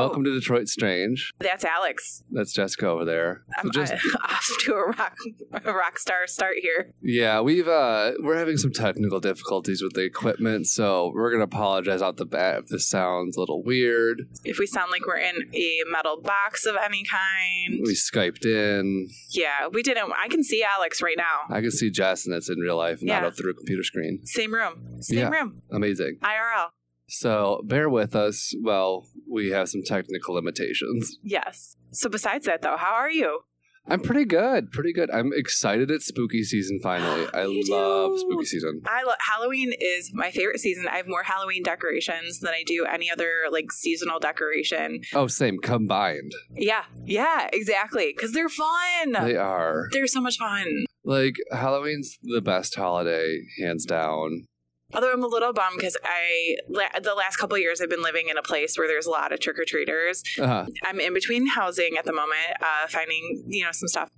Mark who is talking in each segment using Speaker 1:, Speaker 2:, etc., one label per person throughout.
Speaker 1: Welcome to Detroit Strange.
Speaker 2: That's Alex.
Speaker 1: That's Jessica over there. So
Speaker 2: I'm
Speaker 1: just
Speaker 2: off to a rock a rock star start here.
Speaker 1: yeah, we've uh we're having some technical difficulties with the equipment, so we're gonna apologize out the bat if this sounds a little weird.
Speaker 2: If we sound like we're in a metal box of any kind,
Speaker 1: We skyped in.
Speaker 2: yeah, we didn't. I can see Alex right now.
Speaker 1: I can see Jess and it's in real life, not
Speaker 2: Yeah.
Speaker 1: up through a computer screen.
Speaker 2: Same room, same
Speaker 1: Yeah.
Speaker 2: room,
Speaker 1: Amazing.
Speaker 2: IRL.
Speaker 1: So bear with us while we have some technical limitations.
Speaker 2: Yes. So besides that, though, how are you?
Speaker 1: I'm pretty good, pretty good. I'm excited it's spooky season finally. I love
Speaker 2: too.
Speaker 1: spooky season.
Speaker 2: I lo- Halloween is my favorite season. I have more Halloween decorations than I do any other like seasonal decoration.
Speaker 1: Oh, same combined.
Speaker 2: Yeah, yeah, exactly. Because they're fun.
Speaker 1: They are.
Speaker 2: they're so much fun.
Speaker 1: Like Halloween's the best holiday, hands down.
Speaker 2: Although I'm a little bummed because I la- the last couple of years I've been living in a place where there's a lot of trick or treaters.
Speaker 1: Uh-huh.
Speaker 2: I'm in between housing at the moment, uh, finding you know some stuff,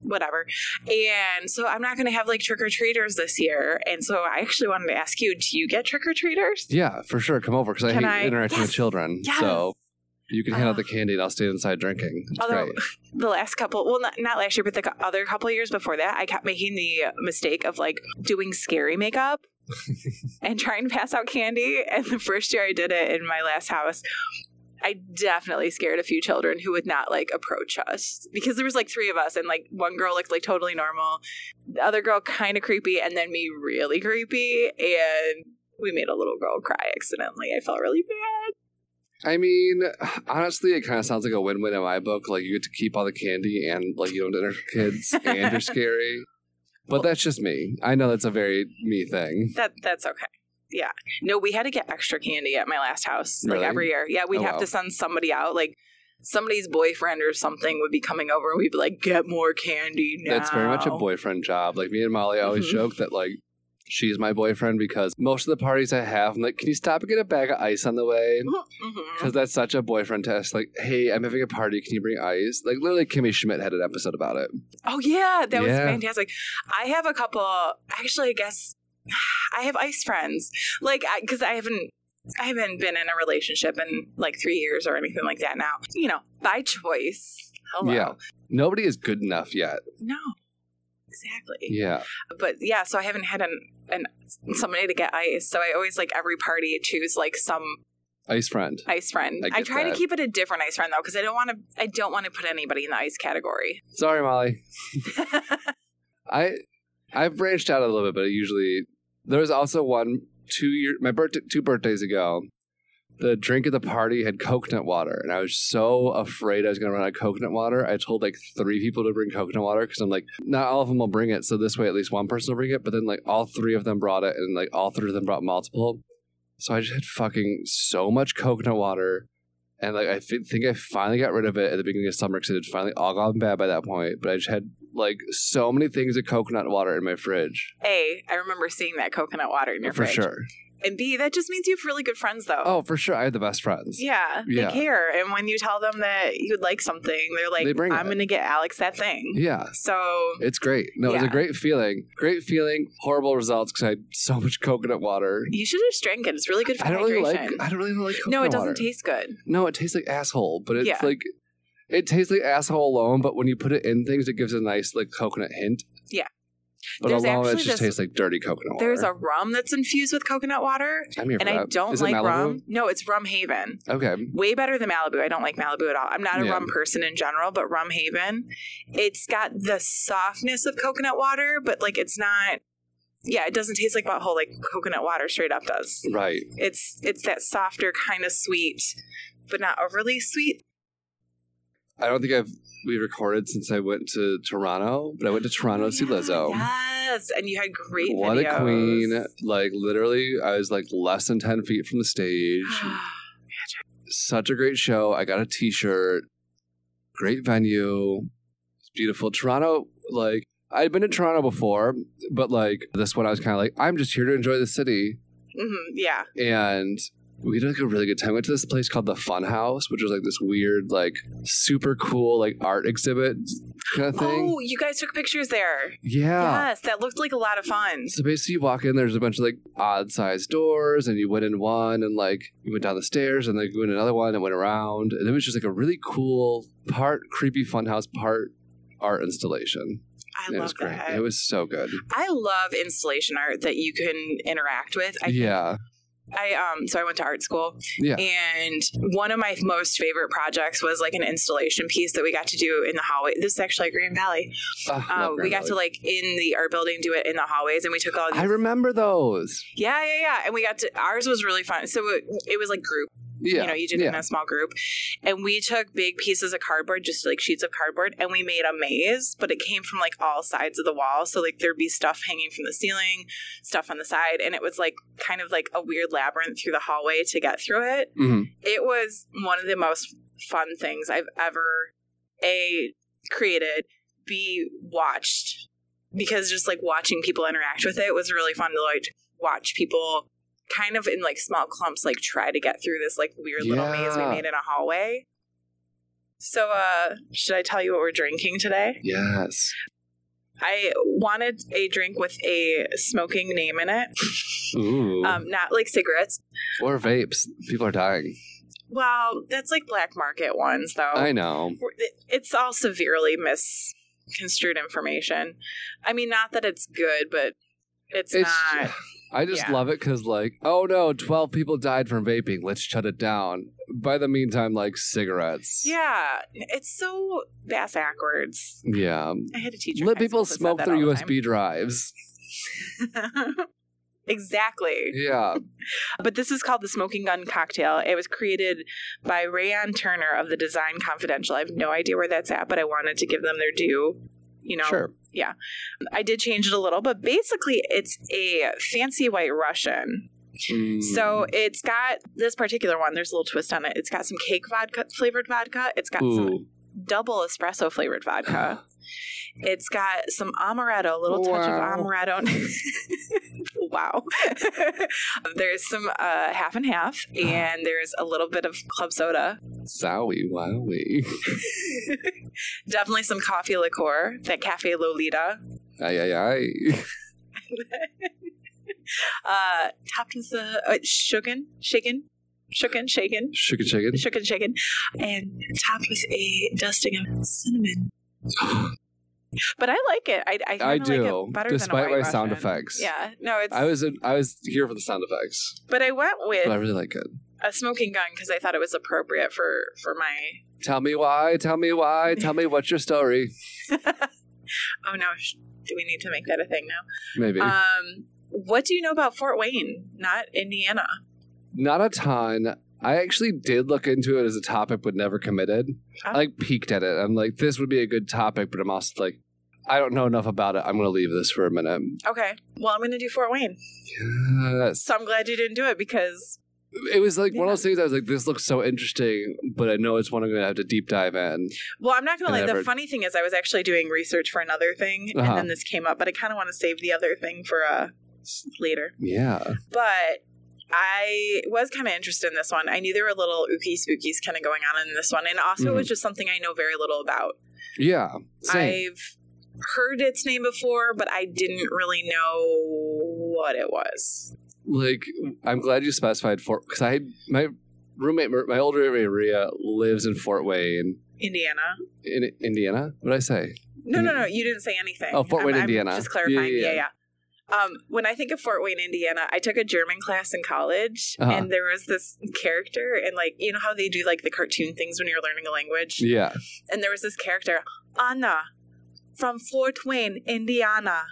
Speaker 2: whatever. And so I'm not going to have like trick or treaters this year. And so I actually wanted to ask you: Do you get trick or treaters?
Speaker 1: Yeah, for sure. Come over because I
Speaker 2: Can
Speaker 1: hate
Speaker 2: I-
Speaker 1: interacting with children.
Speaker 2: Yes!
Speaker 1: So you can hand out
Speaker 2: Ah.
Speaker 1: the candy and I'll stay inside drinking. It's
Speaker 2: Although
Speaker 1: great.
Speaker 2: the last couple, well, not, not last year, but the other couple of years before that, I kept making the mistake of like doing scary makeup and trying to pass out candy. And the first year I did it in my last house, I definitely scared a few children who would not like approach us because there was like three of us, and like one girl looked like totally normal, the other girl kind of creepy, and then me really creepy, and we made a little girl cry accidentally. I felt really bad.
Speaker 1: I mean, honestly, it kind of sounds like a win-win in my book. Like you get to keep all the candy and like you don't with kids and you're scary. But that's just me. I know that's a very me thing.
Speaker 2: That that's okay. Yeah. No, we had to get extra candy at my last house like
Speaker 1: Really?
Speaker 2: every year. Yeah, we'd
Speaker 1: Oh,
Speaker 2: have
Speaker 1: wow.
Speaker 2: to send somebody out like somebody's boyfriend or something would be coming over and we'd be like, get more candy now.
Speaker 1: That's very much a boyfriend job. Like me and Molly always
Speaker 2: Mhm.
Speaker 1: joke that like she's my boyfriend because most of the parties I have, I'm like, can you stop and get a bag of ice on the way?
Speaker 2: Mhm.
Speaker 1: Because that's such a boyfriend test. Like, hey, I'm having a party. Can you bring ice? Like, literally, Kimmy Schmidt had an episode about it.
Speaker 2: Oh yeah, that was
Speaker 1: Yeah.
Speaker 2: fantastic. I have a couple actually I guess I have ice friends. Like I cuz I haven't I haven't been in a relationship in like 3 years or anything like that now. You know, by choice. Hello.
Speaker 1: Yeah. Nobody is good enough yet.
Speaker 2: No. Exactly.
Speaker 1: Yeah.
Speaker 2: but yeah, so I haven't had an, an somebody to get ice. So I always like every party choose like some
Speaker 1: Ice friend.
Speaker 2: ice friend.
Speaker 1: I
Speaker 2: I, try
Speaker 1: that.
Speaker 2: to keep it a different ice friend though, because I don't want to. I don't want to put anybody in the ice category.
Speaker 1: Sorry, Molly. I I've branched out a little bit, but usually there was also one two year my birthday two birthdays ago. The drink at the party had coconut water, and I was so afraid I was going to run out of coconut water. I told like three people to bring coconut water because I'm like, not all of them will bring it, so this way at least one person will bring it. But then like all three of them brought it, and like all three of them brought multiple. So I just had fucking so much coconut water, and like I think I finally got rid of it at the beginning of summer because it had finally all gone bad by that point. But I just had like so many things of coconut water in my fridge
Speaker 2: A, I remember seeing that coconut water in your fridge.
Speaker 1: for
Speaker 2: fridge.
Speaker 1: sure.
Speaker 2: And B, that just means you have really good friends though.
Speaker 1: Oh, for sure. I had the best friends.
Speaker 2: Yeah,
Speaker 1: Yeah.
Speaker 2: they care. And when you tell them that you'd like something, they're like,
Speaker 1: They
Speaker 2: I'm going to get Alex that thing.
Speaker 1: Yeah.
Speaker 2: So,
Speaker 1: It's great. No, it's a great feeling. Great feeling. Horrible results because I had so much coconut water.
Speaker 2: you should just drink it. It's really good for hydration.
Speaker 1: I don't really like. I don't really like coconut
Speaker 2: no, it doesn't
Speaker 1: water.
Speaker 2: taste good.
Speaker 1: No, it tastes like asshole. But it's
Speaker 2: Yeah.
Speaker 1: like it tastes like asshole alone. But when you put it in things, it gives a nice like coconut hint. But
Speaker 2: There's
Speaker 1: alone, it
Speaker 2: actually
Speaker 1: just
Speaker 2: this-
Speaker 1: tastes like dirty coconut water.
Speaker 2: There's a rum that's infused with coconut water.
Speaker 1: I'm here
Speaker 2: And I
Speaker 1: that.
Speaker 2: don't
Speaker 1: Is
Speaker 2: like rum. No, it's Rum Haven.
Speaker 1: Okay.
Speaker 2: Way better than Malibu. I don't like Malibu at all. I'm not a
Speaker 1: Yeah.
Speaker 2: rum person in general, but Rum Haven, it's got the softness of coconut water, but like it's not. Yeah, it doesn't taste like what whole like coconut water straight up does.
Speaker 1: Right.
Speaker 2: It's it's that softer kind of sweet, but not overly sweet.
Speaker 1: I don't think I've we recorded since I went to Toronto, but I went to Toronto to see Lizzo.
Speaker 2: Yes, and you had great.
Speaker 1: What
Speaker 2: videos.
Speaker 1: a queen! Like literally, I was like less than ten feet from the stage. Such a great show. I got a T-shirt. Great venue. It's beautiful. Toronto, like I'd been to Toronto before, but like this one, I was kind of like, I'm just here to enjoy the city,
Speaker 2: Mhm, yeah.
Speaker 1: and we had like a really good time. We went to this place called the Fun House, which was like this weird, like super cool, like art exhibit kind of thing.
Speaker 2: Oh, you guys took pictures there.
Speaker 1: yeah.
Speaker 2: Yes, that looked like a lot of fun.
Speaker 1: So basically, you walk in. There's a bunch of like odd sized doors, and you went in one, and like you went down the stairs, and then you went in another one, and went around, and it was just like a really cool part creepy fun house, part art installation.
Speaker 2: I
Speaker 1: it was great.
Speaker 2: that.
Speaker 1: It was so good.
Speaker 2: I love installation art that you can interact with. I,
Speaker 1: yeah,
Speaker 2: I um so I went to art school
Speaker 1: yeah.
Speaker 2: and one of my most favorite projects was like an installation piece that we got to do in the hallway. This is actually at Green Valley.
Speaker 1: Ah,
Speaker 2: Uh,
Speaker 1: love
Speaker 2: we
Speaker 1: Grand
Speaker 2: got to like in the art building do it in the hallways and we took all these
Speaker 1: I remember those.
Speaker 2: Yeah, yeah, yeah. And we got to ours was really fun. So it, it was like group
Speaker 1: Yeah,
Speaker 2: you know, you did it in a small group. And we took big pieces of cardboard, just like sheets of cardboard, and we made a maze, but it came from like all sides of the wall. So like there'd be stuff hanging from the ceiling, stuff on the side, and it was like kind of like a weird labyrinth through the hallway to get through it.
Speaker 1: Mhm.
Speaker 2: It was one of the most fun things I've ever a created, b watched because just like watching people interact with it was really fun to like watch people kind of in like small clumps like try to get through this like weird little maze we made in a hallway. So uh should I tell you what we're drinking today?
Speaker 1: Yes.
Speaker 2: I wanted a drink with a smoking name in it.
Speaker 1: Ooh.
Speaker 2: Um not like cigarettes.
Speaker 1: or vapes. People are dying.
Speaker 2: Well, that's like black market ones though.
Speaker 1: I know.
Speaker 2: it's all severely misconstrued information. I mean, not that it's good, but it's,
Speaker 1: It's.
Speaker 2: not.
Speaker 1: I just
Speaker 2: yeah.
Speaker 1: love it because, like, oh no, twelve people died from vaping. Let's shut it down. By the meantime, like cigarettes.
Speaker 2: Yeah, it's so bass backwards.
Speaker 1: Yeah.
Speaker 2: I had a teacher. in
Speaker 1: Let people smoke their USB drives.
Speaker 2: exactly.
Speaker 1: Yeah.
Speaker 2: But this is called the Smoking Gun Cocktail. It was created by Rayon Turner of the Design Confidential. I have no idea where that's at, but I wanted to give them their due. You know,
Speaker 1: Sure.
Speaker 2: I did change it a little, but basically it's a fancy white Russian.
Speaker 1: Mm.
Speaker 2: So it's got this particular one. There's a little twist on it. It's got some cake vodka flavored vodka. It's got some double espresso flavored vodka. It's got some amaretto, a little touch of amaretto. wow. there's some uh, half and half, and there's a little bit of club soda.
Speaker 1: Zowie wowie.
Speaker 2: Definitely some coffee liqueur, that Cafe Lolita.
Speaker 1: Ay ay ay.
Speaker 2: Uh, topped with a uh, shaken, shaken, shaken, shaken,
Speaker 1: Sugar chicken.
Speaker 2: shaken, shaken, and topped with a dusting of cinnamon. But I like it. I I,
Speaker 1: I do,
Speaker 2: like it better
Speaker 1: despite
Speaker 2: than a white
Speaker 1: my sound effects.
Speaker 2: Yeah, no, it's.
Speaker 1: I was I was here for the sound effects,
Speaker 2: but I went with
Speaker 1: but I really like it.
Speaker 2: a smoking gun because I thought it was appropriate for for my.
Speaker 1: Tell me why. Tell me why. Tell me what's your story.
Speaker 2: Oh no! Do we need to make that a thing now?
Speaker 1: Maybe
Speaker 2: Um, what do you know about Fort Wayne, not Indiana?
Speaker 1: not a ton. I actually did look into it as a topic, but never committed.
Speaker 2: Oh.
Speaker 1: I like peeked at it. I'm like, this would be a good topic, but I'm also like, I don't know enough about it. I'm going to leave this for a minute.
Speaker 2: Okay, well I'm going to do Fort Wayne.
Speaker 1: Yes.
Speaker 2: So I'm glad you didn't do it because
Speaker 1: It was like one of those things. I was like, this looks so interesting, but I know it's one I'm going to have to deep dive in.
Speaker 2: Well, I'm not gonna
Speaker 1: I
Speaker 2: lie. The funny thing is, I was actually doing research for another thing,
Speaker 1: Uh-huh.
Speaker 2: and then this came up. But I kind of want to save the other thing for uh later.
Speaker 1: Yeah.
Speaker 2: But I was kind of interested in this one. I knew there were little ooky spookies kind of going on in this one, and also it
Speaker 1: Mm-hmm.
Speaker 2: was just something I know very little about.
Speaker 1: Yeah. Same.
Speaker 2: I've heard its name before, but I didn't really know what it was.
Speaker 1: like I'm glad you specified Fort because I my roommate, my older roommate Maria, lives in Fort Wayne,
Speaker 2: Indiana.
Speaker 1: in Indiana. What did I say?
Speaker 2: No, no, no. You didn't say anything.
Speaker 1: Oh, Fort
Speaker 2: I'm-
Speaker 1: Wayne,
Speaker 2: I'm
Speaker 1: Indiana.
Speaker 2: Just clarifying.
Speaker 1: Yeah,
Speaker 2: Yeah,
Speaker 1: yeah,
Speaker 2: yeah. Um, when I think of Fort Wayne, Indiana, I took a German class in college,
Speaker 1: Uh-huh.
Speaker 2: and there was this character, and like you know how they do like the cartoon things when you're learning a language,
Speaker 1: Yeah,
Speaker 2: and there was this character Anna from Fort Wayne, Indiana,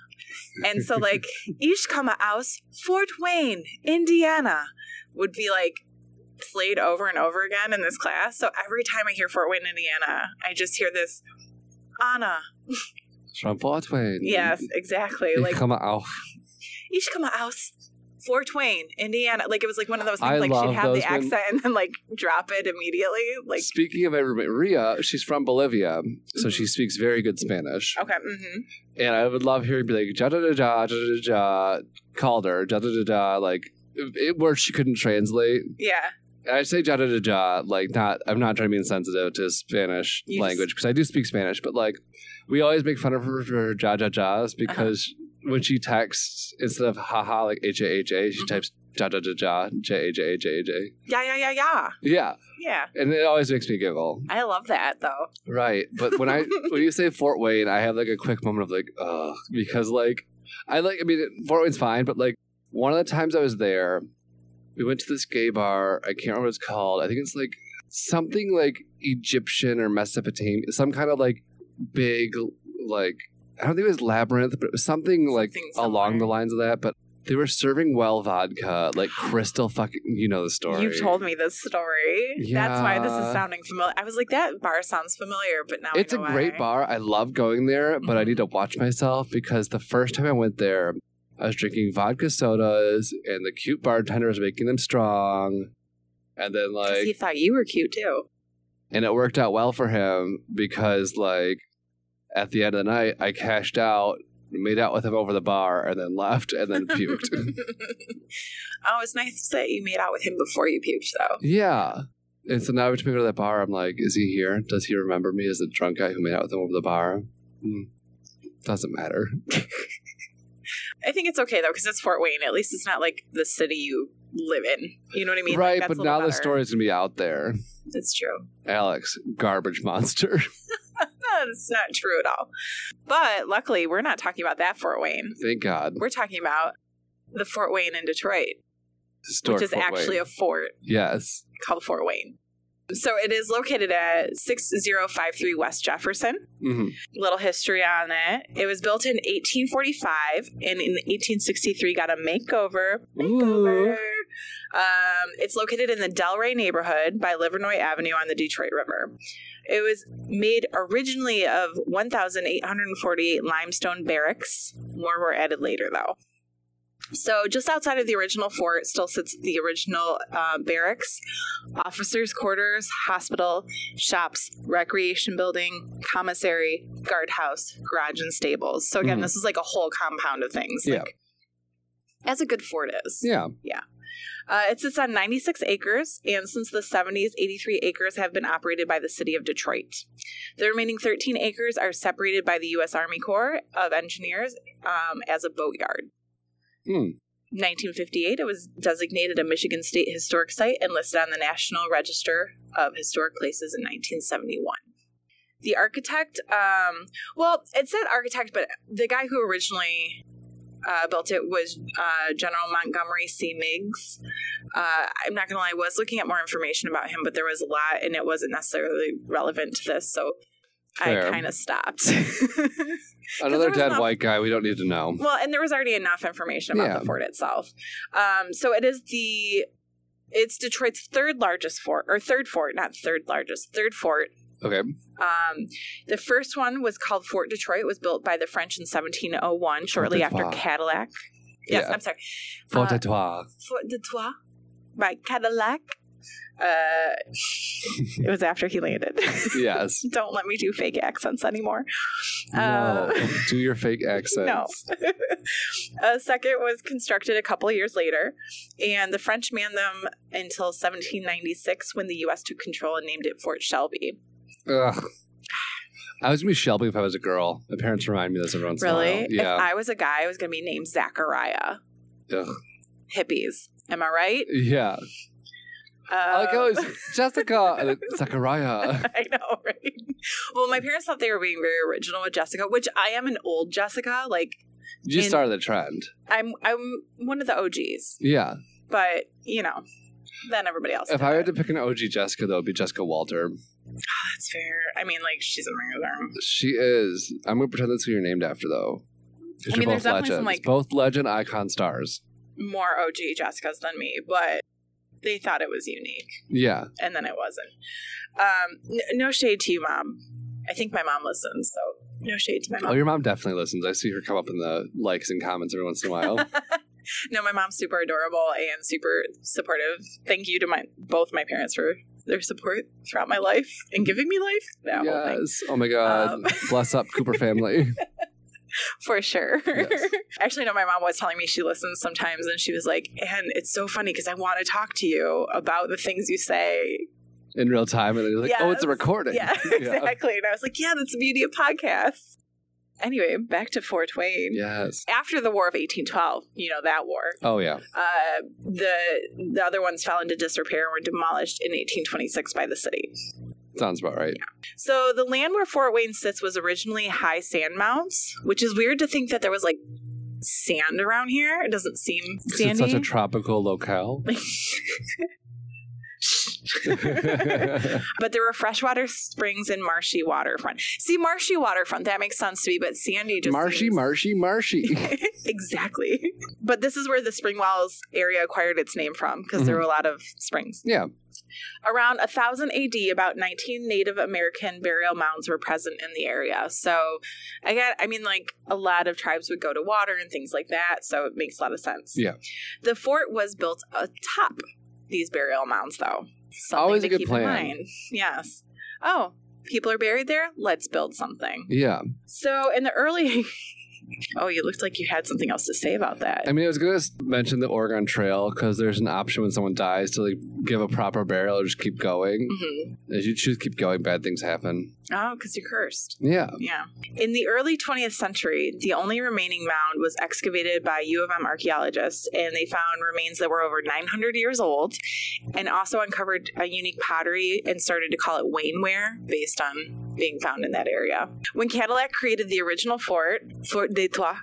Speaker 2: and so like Ich komme aus Fort Wayne, Indiana, would be like played over and over again in this class. So every time I hear Fort Wayne, Indiana, I just hear this Anna.
Speaker 1: From Fort Wayne.
Speaker 2: Yes, exactly.
Speaker 1: Ich
Speaker 2: Like
Speaker 1: komme auf.
Speaker 2: Ich komme aus Fort Wayne, Indiana. Like it was like one of those things.
Speaker 1: I
Speaker 2: like she'd have
Speaker 1: those
Speaker 2: the
Speaker 1: when-
Speaker 2: accent and then like drop it immediately. Like
Speaker 1: Speaking of my roommate Maria, she's from Bolivia, so
Speaker 2: Mhm.
Speaker 1: she speaks very good Spanish.
Speaker 2: okay, hmm
Speaker 1: And I would love hearing be like ja da da da da da da called her ja da da da like it, where she couldn't translate.
Speaker 2: yeah.
Speaker 1: I say ja ja ja ja, like not. I'm not trying to be insensitive to Spanish
Speaker 2: You
Speaker 1: language because I do speak Spanish, but like we always make fun of her for her ja ja
Speaker 2: Uh-huh.
Speaker 1: ja's because when she texts instead of haha like h a h a, she
Speaker 2: Mhm.
Speaker 1: types ja ja ja ja j a j a j a j.
Speaker 2: Yeah, yeah, yeah, yeah.
Speaker 1: Yeah,
Speaker 2: Yeah.
Speaker 1: and it always makes me giggle.
Speaker 2: I love that though.
Speaker 1: Right, but when I when you say Fort Wayne, I have like a quick moment of like, ugh, because like I like. I mean, Fort Wayne's fine, but like one of the times I was there, we went to this gay bar. I can't remember what it's called. I think it's like something like Egyptian or Mesopotamian, some kind of like big like I don't think it was labyrinth, but it was something like
Speaker 2: Something
Speaker 1: along the lines of that. But they were serving well vodka, like crystal fucking. You know the story.
Speaker 2: You've told me this story. That's why this is sounding familiar. I was like, that bar sounds familiar, but now
Speaker 1: It's a
Speaker 2: know
Speaker 1: great
Speaker 2: why.
Speaker 1: bar. I love going there, but I mm-hmm. need to watch myself because the first time I went there, I was drinking vodka sodas and the cute bartender was making them strong. And then, like
Speaker 2: he thought you were cute too.
Speaker 1: And it worked out well for him because like at the end of the night I cashed out, made out with him over the bar and then left and then puked.
Speaker 2: oh, it's nice that you made out with him before you puked, though.
Speaker 1: yeah. And so now every time I go to that bar, I'm like, is he here? Does he remember me as the drunk guy who made out with him over the bar? Hmm. Doesn't matter.
Speaker 2: I think it's okay though because it's Fort Wayne. At least it's not like the city you live in. You know what I mean?
Speaker 1: Right,
Speaker 2: that's
Speaker 1: but now the
Speaker 2: better.
Speaker 1: story's gonna be out there.
Speaker 2: It's true.
Speaker 1: Alex, garbage monster.
Speaker 2: That's not true at all. But luckily, we're not talking about that Fort Wayne.
Speaker 1: Thank God.
Speaker 2: We're talking about the Fort Wayne in Detroit,
Speaker 1: Historic
Speaker 2: which is
Speaker 1: Fort
Speaker 2: actually
Speaker 1: Wayne.
Speaker 2: a fort
Speaker 1: yes.
Speaker 2: called Fort Wayne. So it is located at 6053 West Jefferson.
Speaker 1: hmm
Speaker 2: Little history on it. It was built in 1845 and in 1863 got a makeover. Makeover. Um, it's located in the Delray neighborhood by Livernois Avenue on the Detroit River. It was made originally of 1,848 limestone barracks. More were added later, though. So, just outside of the original fort still sits the original uh, barracks, officers' quarters, hospital, shops, recreation building, commissary, guardhouse, garage, and stables. So, again,
Speaker 1: Mhm.
Speaker 2: this is like a whole compound of things.
Speaker 1: Yeah.
Speaker 2: Like, as a good fort is.
Speaker 1: Yeah. Yeah.
Speaker 2: Uh, it sits on 96 acres, and since the 70s, 83 acres have been operated by the city of Detroit. The remaining 13 acres are separated by the U.S. Army Corps of Engineers um, as a boatyard.
Speaker 1: Hmm.
Speaker 2: 1958, it was designated a Michigan State Historic Site and listed on the National Register of Historic Places in 1971. The architect, um, well, it said architect, but the guy who originally uh, built it was uh, General Montgomery C. Meigs. Uh, I'm not gonna lie, I was looking at more information about him, but there was a lot, and it wasn't necessarily relevant to this, so
Speaker 1: Fair.
Speaker 2: I kind of stopped.
Speaker 1: Another dead
Speaker 2: enough-
Speaker 1: white guy. We don't need to know.
Speaker 2: well, and there was already enough information about
Speaker 1: Yeah.
Speaker 2: the fort itself. Um, so it is the it's Detroit's third largest fort, or third fort, not third largest, third fort.
Speaker 1: Okay.
Speaker 2: Um, the first one was called Fort Detroit. It was built by the French in 1701, shortly after Cadillac. Yes,
Speaker 1: Yeah.
Speaker 2: I'm sorry.
Speaker 1: Fort
Speaker 2: Uh,
Speaker 1: Etoile.
Speaker 2: Fort Detroit by Cadillac. Uh, it was after he landed.
Speaker 1: Yes.
Speaker 2: Don't let me do fake accents anymore.
Speaker 1: No.
Speaker 2: Uh,
Speaker 1: Do your fake accents.
Speaker 2: No. a second was constructed a couple years later, and the French manned them until 1796 when the U.S. took control and named it Fort Shelby.
Speaker 1: Ugh. I was gonna be Shelby if I was a girl. My parents remind me this every once in a
Speaker 2: Really?
Speaker 1: while. Yeah.
Speaker 2: If I was a guy, I was going to be named Zachariah.
Speaker 1: Ugh.
Speaker 2: Hippies. Am I right?
Speaker 1: Yeah.
Speaker 2: Uh,
Speaker 1: I like how it's Jessica and it's Zachariah.
Speaker 2: I know, right? Well, my parents thought they were being very original with Jessica, which I am an old Jessica. Like
Speaker 1: You started the trend.
Speaker 2: I'm, I'm one of the OGs,
Speaker 1: Yeah.
Speaker 2: but you know, then everybody else.
Speaker 1: If I had to pick an OG Jessica, though, it'd be Jessica Walter.
Speaker 2: That's fair. I mean, like she's amazing.
Speaker 1: She is. I'm gonna pretend that's who you're named after, though.
Speaker 2: I mean, there's
Speaker 1: both
Speaker 2: definitely some, like-
Speaker 1: both legend icon stars.
Speaker 2: More OG Jessicas than me, but they thought it was unique,
Speaker 1: Yeah.
Speaker 2: and then it wasn't. Um, n- no shade to you, mom. I think my mom listens, so no shade to my
Speaker 1: Oh, your mom definitely listens. I see her come up in the likes and comments every once in a while.
Speaker 2: no, my mom's super adorable and super supportive. Thank you to my both my parents for their support throughout my life and giving me life. That
Speaker 1: yes. Oh my God.
Speaker 2: Um,
Speaker 1: Bless up Cooper family.
Speaker 2: For sure.
Speaker 1: Yes.
Speaker 2: Actually, no, my mom was telling me she listens sometimes and she was like, and it's so funny because I want to talk to you about the things you say.
Speaker 1: In real time, and it's like, oh, it's a
Speaker 2: Yes.
Speaker 1: recording.
Speaker 2: Yeah, exactly. And I was like, yeah, that's the beauty of podcasts. Anyway, back to Fort Wayne.
Speaker 1: Yes.
Speaker 2: After the War of 1812, you know, that war,
Speaker 1: Oh yeah.
Speaker 2: uh, the the other ones fell into disrepair and were demolished in 1826 by the city.
Speaker 1: Sounds about right.
Speaker 2: So the land where Fort Wayne sits was originally high sand mounds, which is weird to think that there was like sand around here. It doesn't seem sandy.
Speaker 1: it's such a tropical locale.
Speaker 2: but there were freshwater springs and marshy waterfront. See, marshy waterfront, that makes sense to me, but sandy just
Speaker 1: marshy,
Speaker 2: seems-
Speaker 1: marshy, marshy.
Speaker 2: exactly. But this is where the Spring Wells area acquired its name from because there
Speaker 1: Mhm.
Speaker 2: were a lot of springs.
Speaker 1: yeah.
Speaker 2: Around 1000 AD, about 19 Native American burial mounds were present in the area. So, I got, I mean, like a lot of tribes would go to water and things like that. So, it makes a lot of sense.
Speaker 1: Yeah.
Speaker 2: The fort was built atop these burial mounds, though. Something
Speaker 1: Always a
Speaker 2: to
Speaker 1: good
Speaker 2: keep
Speaker 1: plan.
Speaker 2: In mind. Yes. Oh, people are buried there? Let's build something.
Speaker 1: Yeah.
Speaker 2: So, in the early. Oh, you looked like you had something else to say about that.
Speaker 1: I mean, I was going to mention the Oregon Trail because there's an option when someone dies to like give a proper burial or just keep going.
Speaker 2: hmm
Speaker 1: As you choose to keep going, bad things happen.
Speaker 2: Oh, because you're cursed.
Speaker 1: Yeah.
Speaker 2: Yeah. In the early 20th century, the only remaining mound was excavated by U of M archaeologists, and they found remains that were over 900 years old and also uncovered a unique pottery and started to call it Wayneware based on being found in that area. When Cadillac created the original fort, Fort Trois,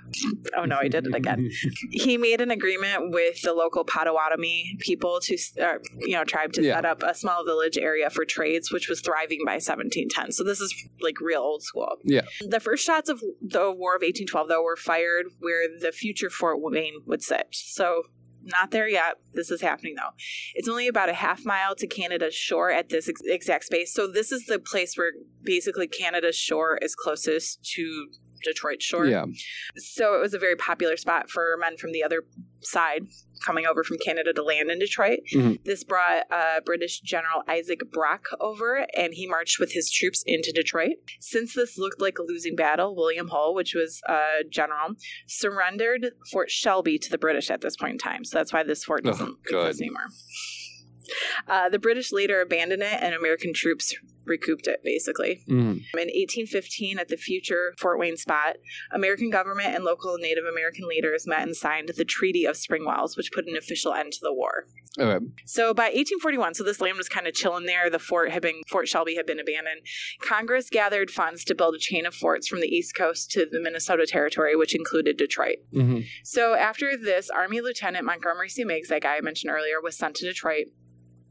Speaker 2: oh no, I did it again. He made an agreement with the local Potawatomi people to, uh, you know, tribe to
Speaker 1: Yeah.
Speaker 2: set up a small village area for trades, which was thriving by 1710. So this is like real old school.
Speaker 1: Yeah.
Speaker 2: The first shots of the War of 1812, though, were fired where the future Fort Wayne would sit. So not there yet. This is happening though. It's only about a half mile to Canada's shore at this ex- exact space. So this is the place where basically Canada's shore is closest to Detroit shore.
Speaker 1: Yeah.
Speaker 2: So it was a very popular spot for men from the other side coming over from Canada to land in Detroit.
Speaker 1: Mhm.
Speaker 2: This brought uh, British General Isaac Brock over, and he marched with his troops into Detroit. Since this looked like a losing battle, William Hull, which was a general, surrendered Fort Shelby to the British at this point in time. So that's why this fort
Speaker 1: Oh,
Speaker 2: doesn't
Speaker 1: good.
Speaker 2: exist anymore. Uh, the British later abandoned it, and American troops recouped it, basically.
Speaker 1: Mhm.
Speaker 2: In 1815, at the future Fort Wayne spot, American government and local Native American leaders met and signed the Treaty of Springwells, which put an official end to the war.
Speaker 1: Okay.
Speaker 2: So by 1841, so this land was kind of chilling there. The fort had been Fort Shelby had been abandoned. Congress gathered funds to build a chain of forts from the East Coast to the Minnesota Territory, which included Detroit.
Speaker 1: hmm
Speaker 2: So after this, Army Lieutenant Montgomery C. Meigs, that guy I mentioned earlier, was sent to Detroit.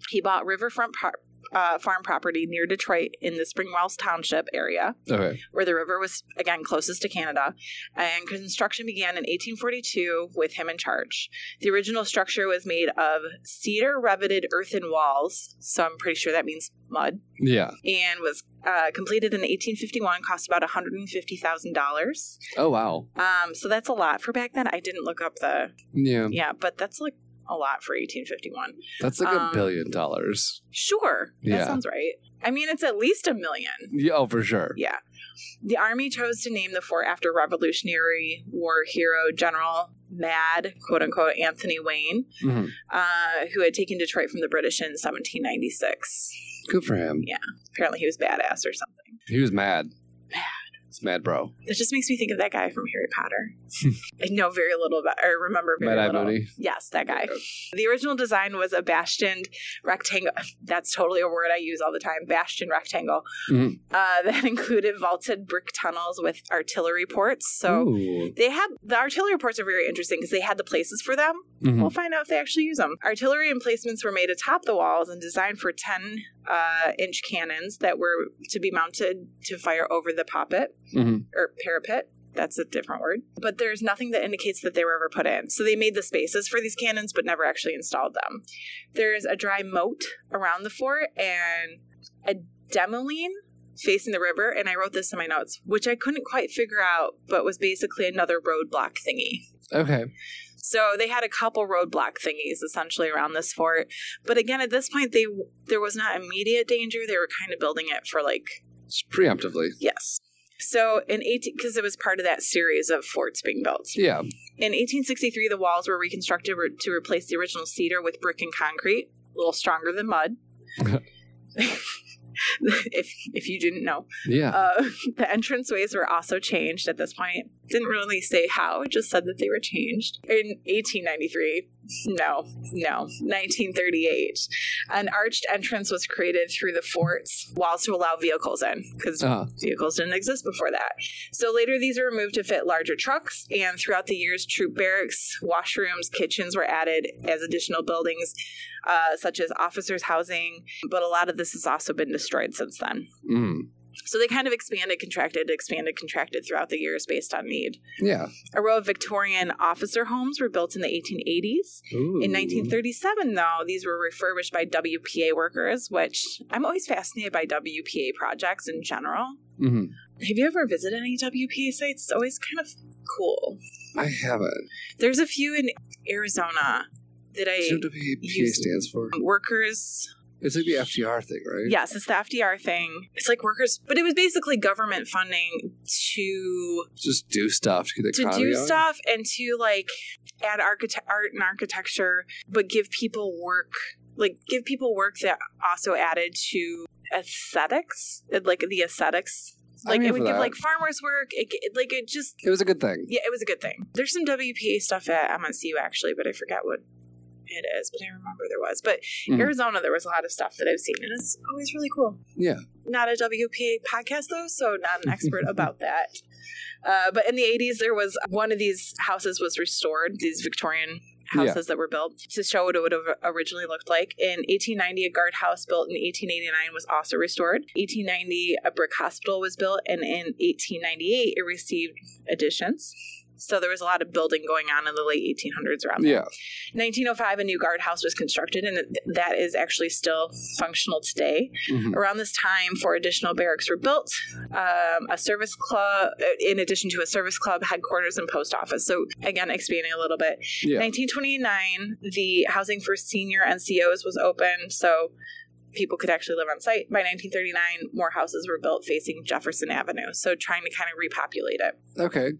Speaker 2: He bought riverfront par- uh, farm property near Detroit in the Springwells Township area,
Speaker 1: Okay.
Speaker 2: where the river was again closest to Canada. And construction began in 1842 with him in charge. The original structure was made of cedar revetted earthen walls, so I'm pretty sure that means mud,
Speaker 1: Yeah.
Speaker 2: and was uh, completed in 1851. Cost about 150 thousand dollars.
Speaker 1: Oh wow.
Speaker 2: Um, so that's a lot for back then. I didn't look up the
Speaker 1: Yeah.
Speaker 2: yeah, but that's like a lot for 1851.
Speaker 1: That's like
Speaker 2: Um,
Speaker 1: a billion dollars.
Speaker 2: Sure, that
Speaker 1: Yeah.
Speaker 2: sounds right. I mean, it's at least a million.
Speaker 1: Yeah. Oh, for sure.
Speaker 2: Yeah. The Army chose to name the fort after Revolutionary War hero General Mad, quote unquote, Anthony Wayne,
Speaker 1: hmm
Speaker 2: uh, who had taken Detroit from the British in 1796.
Speaker 1: Good for him. Yeah.
Speaker 2: Apparently, he was badass or something.
Speaker 1: He was mad. It's mad, bro.
Speaker 2: It just makes me think of that guy from Harry Potter. I know very little about, or remember very
Speaker 1: Mad Eye
Speaker 2: little.
Speaker 1: Moody.
Speaker 2: Yes, that guy. The original design was a bastioned rectangle. That's totally a word I use all the time. Bastion rectangle
Speaker 1: Mhm.
Speaker 2: uh, that included vaulted brick tunnels with artillery ports. So
Speaker 1: Ooh.
Speaker 2: they had the artillery ports are very interesting because they had the places for them.
Speaker 1: Mhm.
Speaker 2: We'll find out if they actually use them. Artillery emplacements were made atop the walls and designed for 10 uh, inch cannons that were to be mounted to fire over the poppet
Speaker 1: Mhm.
Speaker 2: or parapet. That's a different word. But there's nothing that indicates that they were ever put in. So they made the spaces for these cannons, but never actually installed them. There's a dry moat around the fort and a demilune facing the river. And I wrote this in my notes, which I couldn't quite figure out, but was basically another roadblock thingy.
Speaker 1: Okay.
Speaker 2: So they had a couple roadblock thingies essentially around this fort. But again, at this point, they there was not immediate danger. They were kind of building it for like
Speaker 1: preemptively.
Speaker 2: yes. So in 18, because it was part of that series of forts being built.
Speaker 1: Yeah.
Speaker 2: In 1863, the walls were reconstructed re- to replace the original cedar with brick and concrete, a little stronger than mud. if if you didn't know,
Speaker 1: Yeah.
Speaker 2: uh, the entranceways were also changed at this point. Didn't really say how, just said that they were changed. In 1893, no, no, 1938, an arched entrance was created through the fort's walls to allow vehicles in because
Speaker 1: Uh-huh.
Speaker 2: vehicles didn't exist before that. So later, these were removed to fit larger trucks, and throughout the years, troop barracks, washrooms, kitchens were added as additional buildings, uh, such as officers' housing. But a lot of this has also been destroyed since then.
Speaker 1: Mm.
Speaker 2: So they kind of expanded, contracted, expanded, contracted throughout the years based on need.
Speaker 1: Yeah.
Speaker 2: A row of Victorian officer homes were built in the 1880s.
Speaker 1: Ooh.
Speaker 2: In 1937, though, these were refurbished by WPA workers, which I'm always fascinated by WPA projects in general.
Speaker 1: Mhm.
Speaker 2: Have you ever visited any WPA sites? It's always kind of cool.
Speaker 1: I haven't.
Speaker 2: There's a few in Arizona that I
Speaker 1: Do you know what WPA stands for?
Speaker 2: workers.
Speaker 1: It's like the FDR thing, right?
Speaker 2: Yes, it's the FDR thing. It's like workers, but it was basically government funding to
Speaker 1: Just do stuff to get the
Speaker 2: to do stuff and to like add architect art and architecture, but give people work like give people work that also added to aesthetics, like the aesthetics. Like it would give
Speaker 1: that.
Speaker 2: like farmers work. It, it- like it just
Speaker 1: It was a good thing.
Speaker 2: yeah, it was a good thing. There's some WPA stuff at MSU actually, but I forget what it is. But I remember there was. But
Speaker 1: Mhm.
Speaker 2: Arizona, there was a lot of stuff that I've seen, and it's always really cool.
Speaker 1: Yeah.
Speaker 2: Not a WPA podcast though, so not an expert about that. Uh, but in the 80s, there was one of these houses was restored. These Victorian houses that were built to show what it would have originally looked like. In 1890, a guardhouse built in 1889 was also restored. 1890, a brick hospital was built, and in 1898, it received additions. So there was a lot of building going on in the late 1800s around there.
Speaker 1: Yeah.
Speaker 2: 1905, a new guardhouse was constructed, and that is actually still functional today.
Speaker 1: Mhm.
Speaker 2: Around this time, four additional barracks were built, um, a service club, uh, in addition to a service club, headquarters, and post office. So, again, expanding a little bit.
Speaker 1: Yeah.
Speaker 2: 1929, the housing for senior NCOs was opened. so people could actually live on site. By 1939, more houses were built facing Jefferson Avenue, so trying to kind of repopulate it.
Speaker 1: Okay.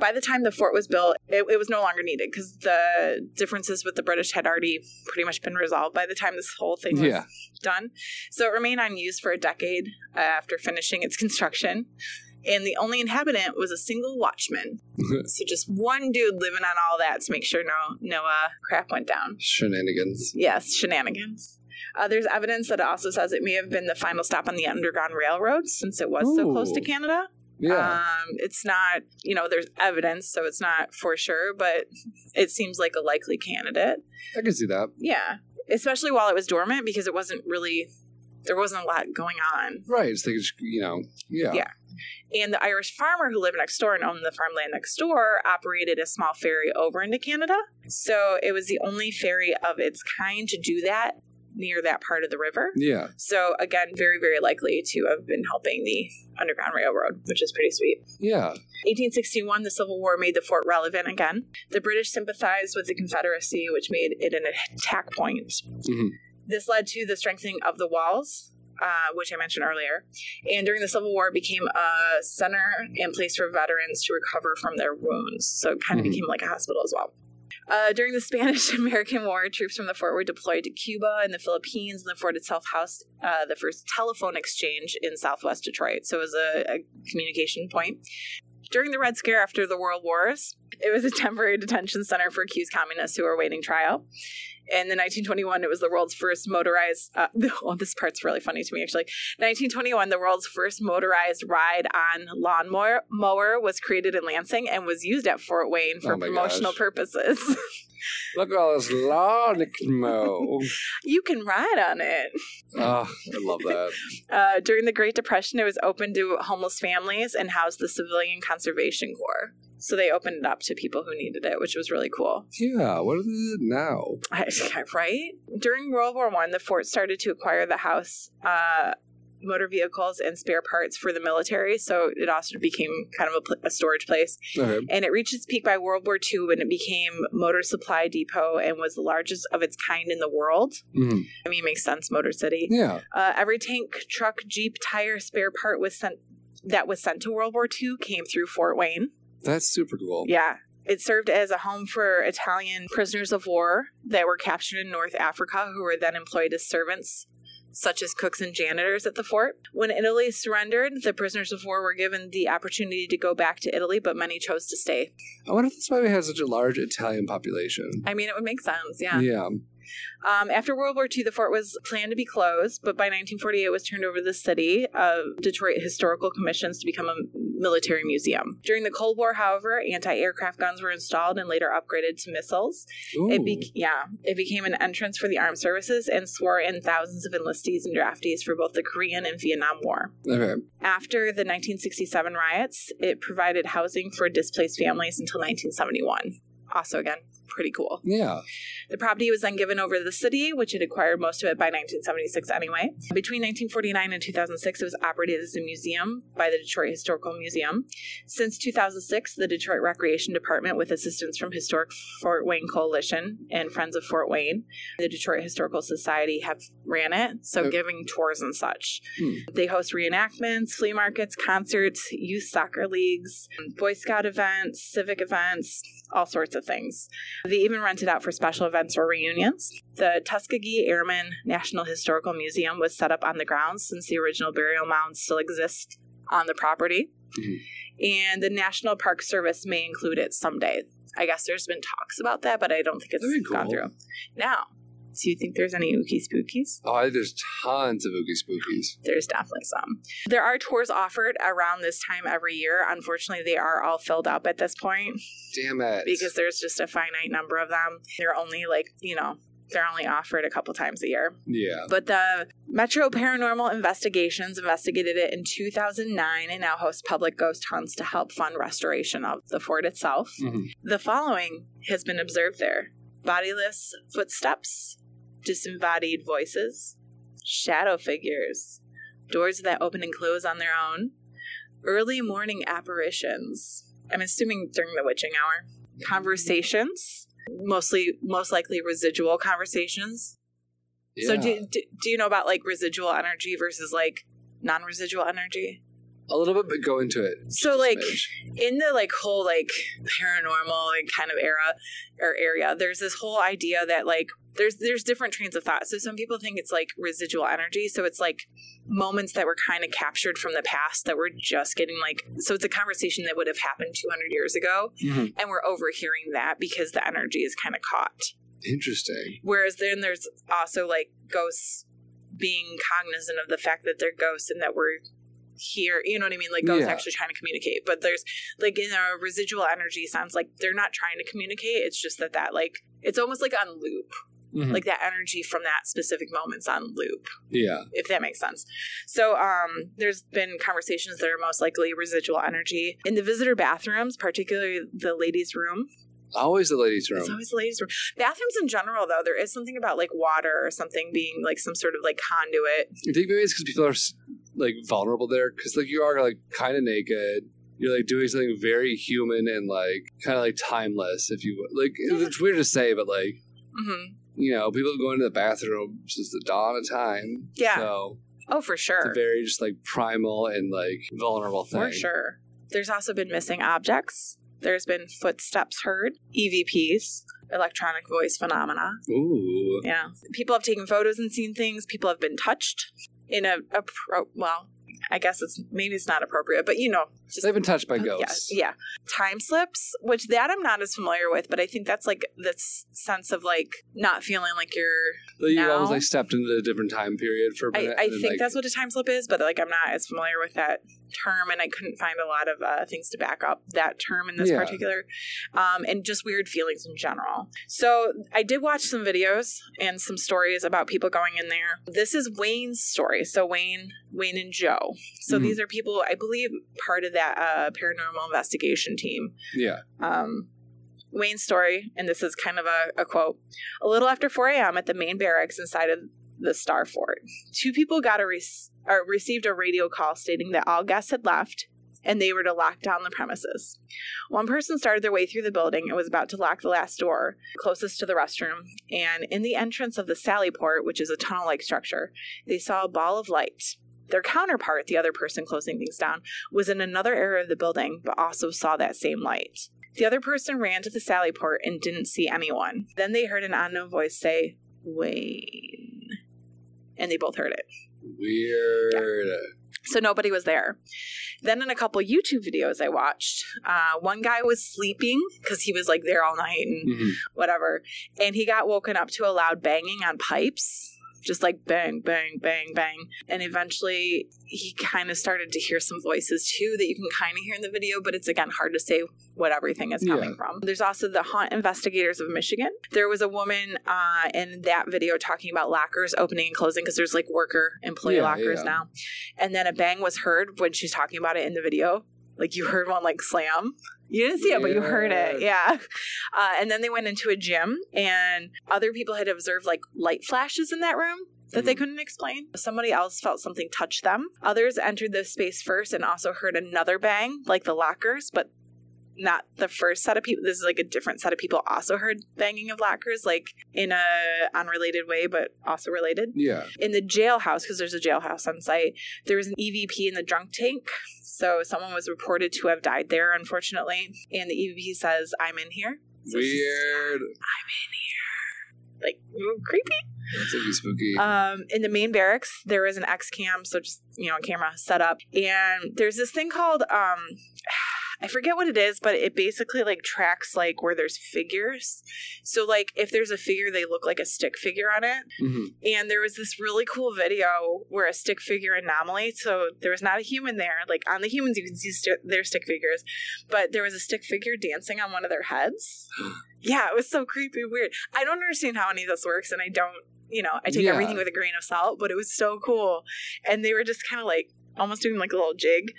Speaker 2: By the time the fort was built, it, it was no longer needed because the differences with the British had already pretty much been resolved by the time this whole thing was
Speaker 1: Yeah.
Speaker 2: done. So it remained unused for a decade uh, after finishing its construction. And the only inhabitant was a single watchman. so just one dude living on all that to make sure no no uh, crap went down.
Speaker 1: Shenanigans.
Speaker 2: Yes, shenanigans. Uh, there's evidence that it also says it may have been the final stop on the Underground Railroad since it was so close to Canada.
Speaker 1: Yeah.
Speaker 2: Um, it's not, you know, there's evidence, so it's not for sure, but it seems like a likely candidate.
Speaker 1: I can see that.
Speaker 2: Yeah. Especially while it was dormant because it wasn't really, there wasn't a lot going on.
Speaker 1: Right. It's like, you know, yeah.
Speaker 2: Yeah. And the Irish farmer who lived next door and owned the farmland next door operated a small ferry over into Canada. So it was the only ferry of its kind to do that near that part of the river.
Speaker 1: Yeah.
Speaker 2: So again, very, very likely to have been helping the Underground Railroad, which is pretty sweet.
Speaker 1: Yeah.
Speaker 2: 1861, the Civil War made the fort relevant again. The British sympathized with the Confederacy, which made it an attack point.
Speaker 1: Mhm.
Speaker 2: This led to the strengthening of the walls, uh, which I mentioned earlier. And during the Civil War, it became a center and place for veterans to recover from their wounds. So it kind of
Speaker 1: Mhm.
Speaker 2: became like a hospital as well. Uh, during the Spanish American War, troops from the fort were deployed to Cuba and the Philippines, and the fort itself housed uh, the first telephone exchange in southwest Detroit. So it was a, a communication point. During the Red Scare after the World Wars, it was a temporary detention center for accused communists who were awaiting trial. In the 1921, it was the world's first motorized. Uh, oh, this part's really funny to me, actually. 1921, the world's first motorized ride on lawnmower mower was created in Lansing and was used at Fort Wayne for
Speaker 1: Oh
Speaker 2: promotional
Speaker 1: gosh.
Speaker 2: purposes.
Speaker 1: Look at all this lawn mow.
Speaker 2: you can ride on it.
Speaker 1: oh, I love that.
Speaker 2: Uh, during the Great Depression, it was open to homeless families and housed the Civilian Conservation Corps. So they opened it up to people who needed it, which was really cool.
Speaker 1: Yeah. What is it now?
Speaker 2: right? During World War One, the fort started to acquire the house, uh, motor vehicles, and spare parts for the military. So it also became kind of a, pl- a storage place.
Speaker 1: Okay.
Speaker 2: And it reached its peak by World War II when it became Motor Supply Depot and was the largest of its kind in the world.
Speaker 1: Mhm.
Speaker 2: I mean, it makes sense, Motor City.
Speaker 1: Yeah.
Speaker 2: Uh, every tank, truck, jeep, tire, spare part was sent that was sent to World War II came through Fort Wayne.
Speaker 1: That's super cool.
Speaker 2: Yeah. It served as a home for Italian prisoners of war that were captured in North Africa who were then employed as servants, such as cooks and janitors at the fort. When Italy surrendered, the prisoners of war were given the opportunity to go back to Italy, but many chose to stay.
Speaker 1: I wonder if that's why we have such a large Italian population.
Speaker 2: I mean, it would make sense, yeah.
Speaker 1: Yeah.
Speaker 2: Um, after World War II, the fort was planned to be closed, but by 1948 it was turned over to the city of Detroit Historical Commissions to become a military museum. During the Cold War, however, anti-aircraft guns were installed and later upgraded to missiles. It be- yeah, it became an entrance for the armed services and swore in thousands of enlistees and draftees for both the Korean and Vietnam War.
Speaker 1: okay.
Speaker 2: After the 1967 riots, it provided housing for displaced families until 1971. Also, again, pretty cool.
Speaker 1: Yeah.
Speaker 2: The property was then given over to the city, which had acquired most of it by 1976 anyway. Between 1949 and 2006, it was operated as a museum by the Detroit Historical Museum. Since 2006, the Detroit Recreation Department, with assistance from Historic Fort Wayne Coalition and Friends of Fort Wayne, the Detroit Historical Society have ran it, so
Speaker 1: Okay.
Speaker 2: giving tours and such.
Speaker 1: Hmm.
Speaker 2: They host reenactments, flea markets, concerts, youth soccer leagues, Boy Scout events, civic events, all sorts of things. They even rent it out for special events or reunions. The Tuskegee Airmen National Historical Museum was set up on the grounds since the original burial mounds still exist on the property.
Speaker 1: Mhm.
Speaker 2: And the National Park Service may include it someday. I guess there's been talks about that, but I don't think it's
Speaker 1: That'd
Speaker 2: gone through. Now, do you think there's any ookie spookies?
Speaker 1: Oh, there's tons of oogie spookies.
Speaker 2: There's definitely some. There are tours offered around this time every year. Unfortunately, they are all filled up at this point
Speaker 1: Damn it.
Speaker 2: because there's just a finite number of them. They're only like, you know, they're only offered a couple times a year.
Speaker 1: yeah.
Speaker 2: But the Metro Paranormal Investigations investigated it in 2009 and now hosts public ghost hunts to help fund restoration of the fort itself.
Speaker 1: Mhm.
Speaker 2: The following has been observed there bodiless footsteps, disembodied voices, shadow figures, doors that open and close on their own, early morning apparitions. I'm assuming during the witching hour. Conversations, mostly, most likely residual conversations. So, do, do, do you know about like residual energy versus like non residual energy?
Speaker 1: A little bit, but go into it.
Speaker 2: So, like, in the like whole like paranormal like kind of era or area there's this whole idea that like there's there's different trains of thought so some people think it's like residual energy so it's like moments that were kind of captured from the past that we're just getting like so it's a conversation that would have happened 200 years ago
Speaker 1: Mhm.
Speaker 2: and we're overhearing that because the energy is kind of caught
Speaker 1: Interesting.
Speaker 2: whereas then there's also like ghosts being cognizant of the fact that they're ghosts and that we're here you know what i mean like ghosts
Speaker 1: Yeah.
Speaker 2: actually trying to communicate but there's like in a residual energy sounds like they're not trying to communicate it's just that that like it's almost like on loop
Speaker 1: Mhm.
Speaker 2: like that energy from that specific moment's on loop
Speaker 1: yeah.
Speaker 2: if that makes sense. So um there's been conversations that are most likely residual energy. In the visitor bathrooms, particularly the ladies' room.
Speaker 1: Always the ladies' room.
Speaker 2: It's always the ladies' room. Bathrooms in general though, there is something about like water or something being like some sort of like conduit.
Speaker 1: You think maybe it's because people are like vulnerable there? Because like you are like kind of naked. You're like doing something very human and like kind of like timeless, if you would. Like it's weird to say, but like
Speaker 2: hmm
Speaker 1: you know, people go into the bathroom since the dawn of time.
Speaker 2: Yeah.
Speaker 1: So
Speaker 2: Oh, for
Speaker 1: it's
Speaker 2: sure.
Speaker 1: a very just like primal and like vulnerable thing.
Speaker 2: For sure. There's also been missing objects. There's been footsteps heard, EVPs, electronic voice phenomena.
Speaker 1: Ooh.
Speaker 2: Yeah. People have taken photos and seen things. People have been touched in a, a pro, well, I guess it's maybe it's not appropriate, but you know, just
Speaker 1: They've been touched by ghosts.
Speaker 2: yeah. Time slips, which that I'm not as familiar with, but I think that's like this sense of like not feeling like you're.
Speaker 1: Like, you almost like stepped into a different time period for a
Speaker 2: I,
Speaker 1: minute.
Speaker 2: I think
Speaker 1: like,
Speaker 2: that's what a time slip is, but like I'm not as familiar with that term, and I couldn't find a lot of uh, things to back up that term in this
Speaker 1: Yeah.
Speaker 2: particular, um, and just weird feelings in general. So I did watch some videos and some stories about people going in there. This is Wayne's story. So Wayne, Wayne and Joe. So
Speaker 1: Mhm.
Speaker 2: these are people I believe part of that uh, paranormal investigation team.
Speaker 1: Yeah.
Speaker 2: Um, Wayne's story, and this is kind of a, a quote. A little after 4 a.m. at the main barracks inside of the Star Fort, two people got a re- or received a radio call stating that all guests had left and they were to lock down the premises. One person started their way through the building and was about to lock the last door closest to the restroom. And in the entrance of the Sally Port, which is a tunnel like structure, they saw a ball of light Their counterpart, the other person closing things down, was in another area of the building, but also saw that same light. The other person ran to the sally port and didn't see anyone. Then they heard an unknown voice say, Wayne. And they both heard it.
Speaker 1: Weird.
Speaker 2: So nobody was there. Then in a couple YouTube videos I watched, uh, one guy was sleeping because he was like there all night and
Speaker 1: Mhm.
Speaker 2: whatever. And he got woken up to a loud banging on pipes, just like bang, bang, bang, bang. And eventually he kind of started to hear some voices too that you can kind of hear in the video, but it's again hard to say what everything is coming
Speaker 1: Yeah.
Speaker 2: from. There's also the Haunt Investigators of Michigan. There was a woman uh, in that video talking about lockers opening and closing because there's like worker employee
Speaker 1: Yeah,
Speaker 2: lockers
Speaker 1: yeah.
Speaker 2: now. And then a bang was heard when she's talking about it in the video. Like you heard one like slam. You didn't see it, but you heard it. Yeah. Uh, and then they went into a gym, and other people had observed like light flashes in that room that they
Speaker 1: Mhm.
Speaker 2: couldn't explain. Somebody else felt something touch them. Others entered the space first and also heard another bang, like the lockers, but not the first set of people. This is like a different set of people also heard banging of lockers, like in a unrelated way, but also related
Speaker 1: Yeah.
Speaker 2: in the jailhouse because there's a jailhouse on site there was an evp in the drunk tank so someone was reported to have died there unfortunately and the evp says i'm in here So
Speaker 1: Weird.
Speaker 2: like ooh, creepy
Speaker 1: That's like spooky.
Speaker 2: um in the main barracks there was an x cam so just you know a camera set up and there's this thing called um I forget what it is, but it basically like tracks like where there's figures. So like if there's a figure, they look like a stick figure on it.
Speaker 1: Mhm.
Speaker 2: and there was this really cool video where a stick figure anomaly so there was not a human there like on the humans you can see st- their stick figures but there was a stick figure dancing on one of their heads yeah it was so creepy weird i don't understand how any of this works and i don't you know i take
Speaker 1: Yeah.
Speaker 2: everything with a grain of salt but it was so cool and they were just kind of like almost doing like a little jig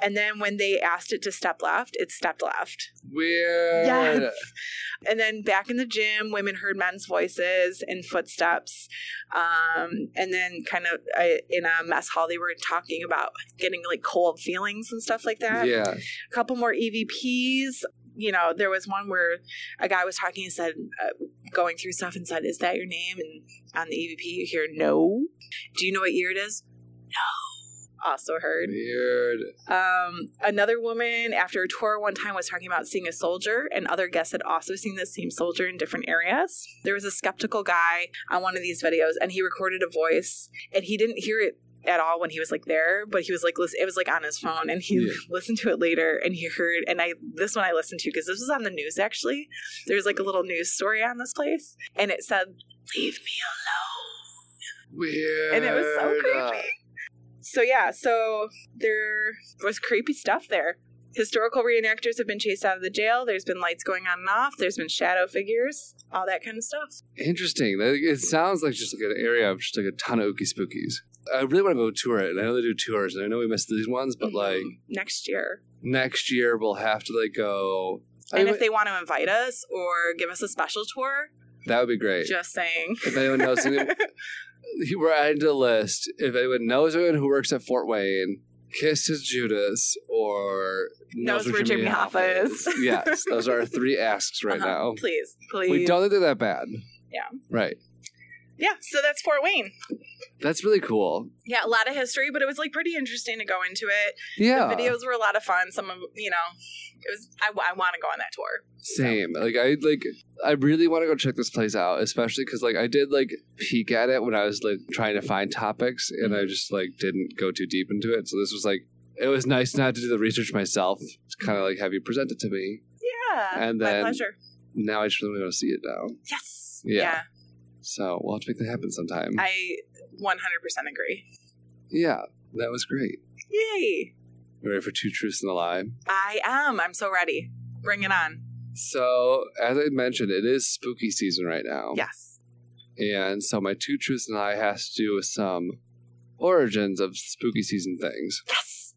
Speaker 2: and then when they asked it to step left it stepped left
Speaker 1: Weird.
Speaker 2: Yes. And then back in the gym, women heard men's voices and footsteps. Um, and then kind of uh, in a mess hall, they were talking about getting like cold feelings and stuff like that.
Speaker 1: Yeah.
Speaker 2: A couple more EVPs. You know, there was one where a guy was talking and said, uh, going through stuff and said, Is that your name? And on the EVP, you hear, No. Do you know what year it is? Also heard.
Speaker 1: Weird.
Speaker 2: Um, another woman after a tour one time was talking about seeing a soldier, and other guests had also seen the same soldier in different areas. There was a skeptical guy on one of these videos, and he recorded a voice, and he didn't hear it at all when he was like there, but he was like, listen, it was like on his phone, and he
Speaker 1: Yeah.
Speaker 2: listened to it later, and he heard, and I this one I listened to because this was on the news actually. There's like a little news story on this place, and it said, "Leave me alone."
Speaker 1: Weird.
Speaker 2: and it was so creepy. So yeah, so there was creepy stuff there. Historical reenactors have been chased out of the jail. There's been lights going on and off. There's been shadow figures, all that kind of stuff.
Speaker 1: Interesting. It sounds like just like an area of just like a ton of ookie spookies. I really want to go tour it. And I know they do tours, and I know we missed these ones, but like
Speaker 2: Mhm. next year,
Speaker 1: next year we'll have to like go. I
Speaker 2: and
Speaker 1: mean,
Speaker 2: if they want to invite us or give us a special tour,
Speaker 1: that would be great.
Speaker 2: just saying.
Speaker 1: If anyone knows, we're adding to the list. If anyone knows anyone who works at Fort Wayne, Kiss his Judas, or
Speaker 2: Knows where Jimmy Hoffa is.
Speaker 1: yes, those are our three asks right
Speaker 2: Uh-huh.
Speaker 1: now.
Speaker 2: Please, please.
Speaker 1: We don't think they're that bad.
Speaker 2: Yeah.
Speaker 1: Right.
Speaker 2: Yeah, so that's Fort Wayne.
Speaker 1: That's really cool.
Speaker 2: Yeah, a lot of history, but it was like pretty interesting to go into it.
Speaker 1: Yeah.
Speaker 2: The videos were a lot of fun. Some of you know, it was. I, I want to go on that tour.
Speaker 1: Same. Like I like I really want to go check this place out, especially because like I did like peek at it when I was like trying to find topics, and I mm-hmm. just like didn't go too deep into it. So this was like it was nice not to do the research myself. Kind of like have you present it to me.
Speaker 2: Yeah,
Speaker 1: And
Speaker 2: my
Speaker 1: then-
Speaker 2: pleasure.
Speaker 1: Now I just really want to see it now.
Speaker 2: Yes.
Speaker 1: Yeah. So we'll have to make that happen sometime.
Speaker 2: I 100% agree.
Speaker 1: yeah, that was great.
Speaker 2: Yay.
Speaker 1: You ready for two truths and a lie?
Speaker 2: I am. I'm so ready. Bring it on.
Speaker 1: So as I mentioned, it is spooky season right now.
Speaker 2: Yes.
Speaker 1: And so my two truths and a lie has to do with some origins of spooky season things.
Speaker 2: Yes.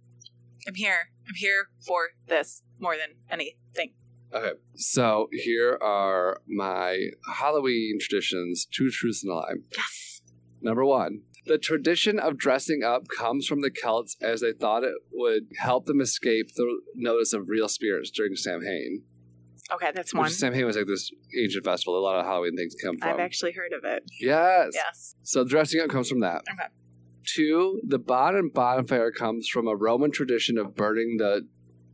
Speaker 2: I'm here. I'm here for this more than anything.
Speaker 1: Okay. So here are my Halloween traditions, two truths and a lie.
Speaker 2: Yes.
Speaker 1: Number one, the tradition of dressing up comes from the Celts as they thought it would help them escape the notice of real spirits during Samhain.
Speaker 2: Okay, that's
Speaker 1: Which
Speaker 2: one.
Speaker 1: Samhain was like this ancient festival. A lot of Halloween things come from.
Speaker 2: I've actually heard of it.
Speaker 1: yes.
Speaker 2: Yes.
Speaker 1: So dressing up comes from that.
Speaker 2: Okay.
Speaker 1: Two, the bon and bonfire comes from a Roman tradition of burning the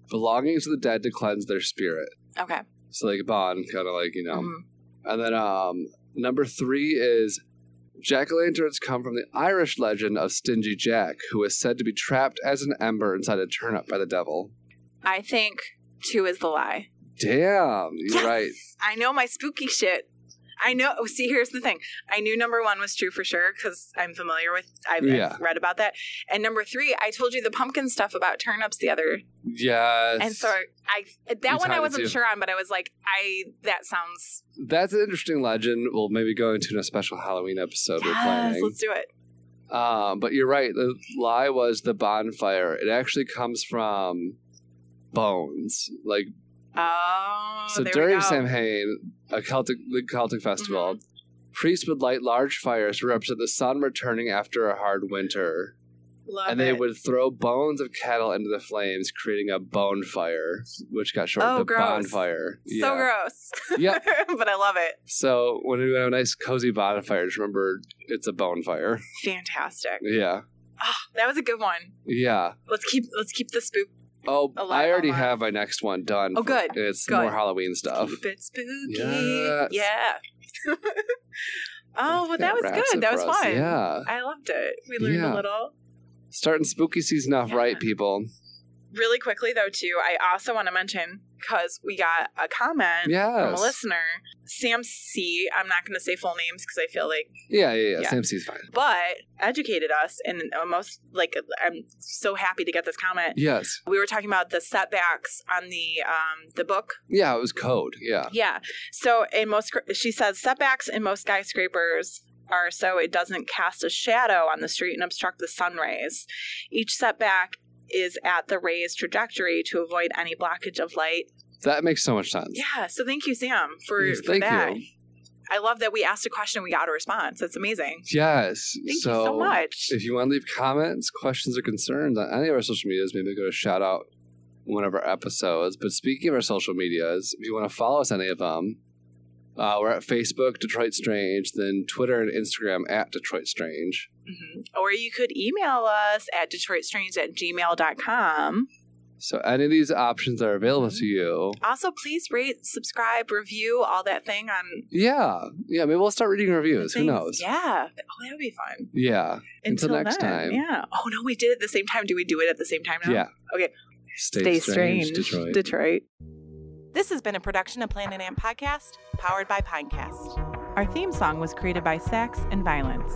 Speaker 1: belongings of the dead to cleanse their spirit.
Speaker 2: Okay.
Speaker 1: So like Bond, kind of like you know.
Speaker 2: Mhm.
Speaker 1: And then um, number three is jack o' lanterns come from the Irish legend of Stingy Jack, who is said to be trapped as an ember inside a turnip by the devil.
Speaker 2: I think two is the lie.
Speaker 1: Damn, you're right.
Speaker 2: I know my spooky shit. I know. oh, See, here's the thing. I knew number one was true for sure because I'm familiar with. I've, I've read about that. And number three, I told you the pumpkin stuff about turnips the other.
Speaker 1: Yes.
Speaker 2: And so I that
Speaker 1: You
Speaker 2: one I wasn't sure on, but I was like, I that sounds.
Speaker 1: That's an interesting legend. We'll maybe go into in a special Halloween episode we're
Speaker 2: Yes,
Speaker 1: planning.
Speaker 2: let's do it.
Speaker 1: Um, but you're right. The lie was the bonfire. It actually comes from bones. Like
Speaker 2: Oh,
Speaker 1: so during. Samhain, a Celtic the Celtic festival, mm-hmm. priests would light large fires to represent the sun returning after a hard winter,
Speaker 2: Love
Speaker 1: and they
Speaker 2: it.
Speaker 1: would throw bones of cattle into the flames, creating a bone fire, which got shortened
Speaker 2: Oh,
Speaker 1: to
Speaker 2: gross.
Speaker 1: bonfire.
Speaker 2: so gross.
Speaker 1: yeah.
Speaker 2: but I love it.
Speaker 1: So when we have a nice cozy bonfire, just remember it's a bonfire.
Speaker 2: Fantastic.
Speaker 1: Yeah.
Speaker 2: Oh, that was a good one.
Speaker 1: Yeah.
Speaker 2: Let's keep let's keep the spook.
Speaker 1: Oh, I already
Speaker 2: online.
Speaker 1: have my next one done.
Speaker 2: Oh,
Speaker 1: for-
Speaker 2: good.
Speaker 1: It's
Speaker 2: Good.
Speaker 1: more Halloween stuff.
Speaker 2: Keep it spooky.
Speaker 1: Yes.
Speaker 2: Yeah. oh, well, that was good. That was
Speaker 1: us.
Speaker 2: fun.
Speaker 1: Yeah.
Speaker 2: I loved it. We learned
Speaker 1: Yeah.
Speaker 2: a little.
Speaker 1: Starting spooky season off right, people.
Speaker 2: Really quickly, though, too, I also want to mention because we got a comment from a listener, Sam C. I'm not going to say full names because I feel like,
Speaker 1: Yeah, yeah, yeah.
Speaker 2: Yeah.
Speaker 1: Sam C's fine.
Speaker 2: but educated us and most like I'm so happy to get this comment.
Speaker 1: Yes.
Speaker 2: We were talking about the setbacks on the um the book
Speaker 1: Yeah, it was code. Yeah.
Speaker 2: Yeah. So in most, she says setbacks in most skyscrapers are so it doesn't cast a shadow on the street and obstruct the sun rays. Each setback is at the ray's trajectory to avoid any blockage of light.
Speaker 1: That makes so much sense.
Speaker 2: Yeah. So thank you, Sam, for,
Speaker 1: Yes,
Speaker 2: for
Speaker 1: thank
Speaker 2: that.
Speaker 1: you.
Speaker 2: I love that we asked a question and we got a response. That's amazing.
Speaker 1: Yes.
Speaker 2: Thank
Speaker 1: so,
Speaker 2: you so much.
Speaker 1: If you want to leave comments, questions, or concerns on any of our social medias, maybe go to shout out one of our episodes. But speaking of our social medias, if you want to follow us on any of them, uh, we're at Facebook, Detroit Strange, then Twitter and Instagram at Detroit Strange.
Speaker 2: Mhm. Or you could email us at detroitstrange at gmail.com.
Speaker 1: So any of these options are available
Speaker 2: Mm-hmm.
Speaker 1: to you.
Speaker 2: Also, please rate, subscribe, review, all that thing on
Speaker 1: Yeah. Yeah, maybe we'll start reading reviews. Who knows?
Speaker 2: Yeah. Oh, that would be fun.
Speaker 1: Yeah. Until next
Speaker 2: then.
Speaker 1: time.
Speaker 2: Yeah. Oh no, we did it at the same time. Do we do it at the same time now?
Speaker 1: Yeah.
Speaker 2: Okay.
Speaker 1: Stay,
Speaker 2: Stay strange,
Speaker 1: Detroit.
Speaker 2: Detroit.
Speaker 3: This has been a production of Planet Ant Podcast, powered by Pinecast.
Speaker 2: Our theme song was created by Sax and Violence.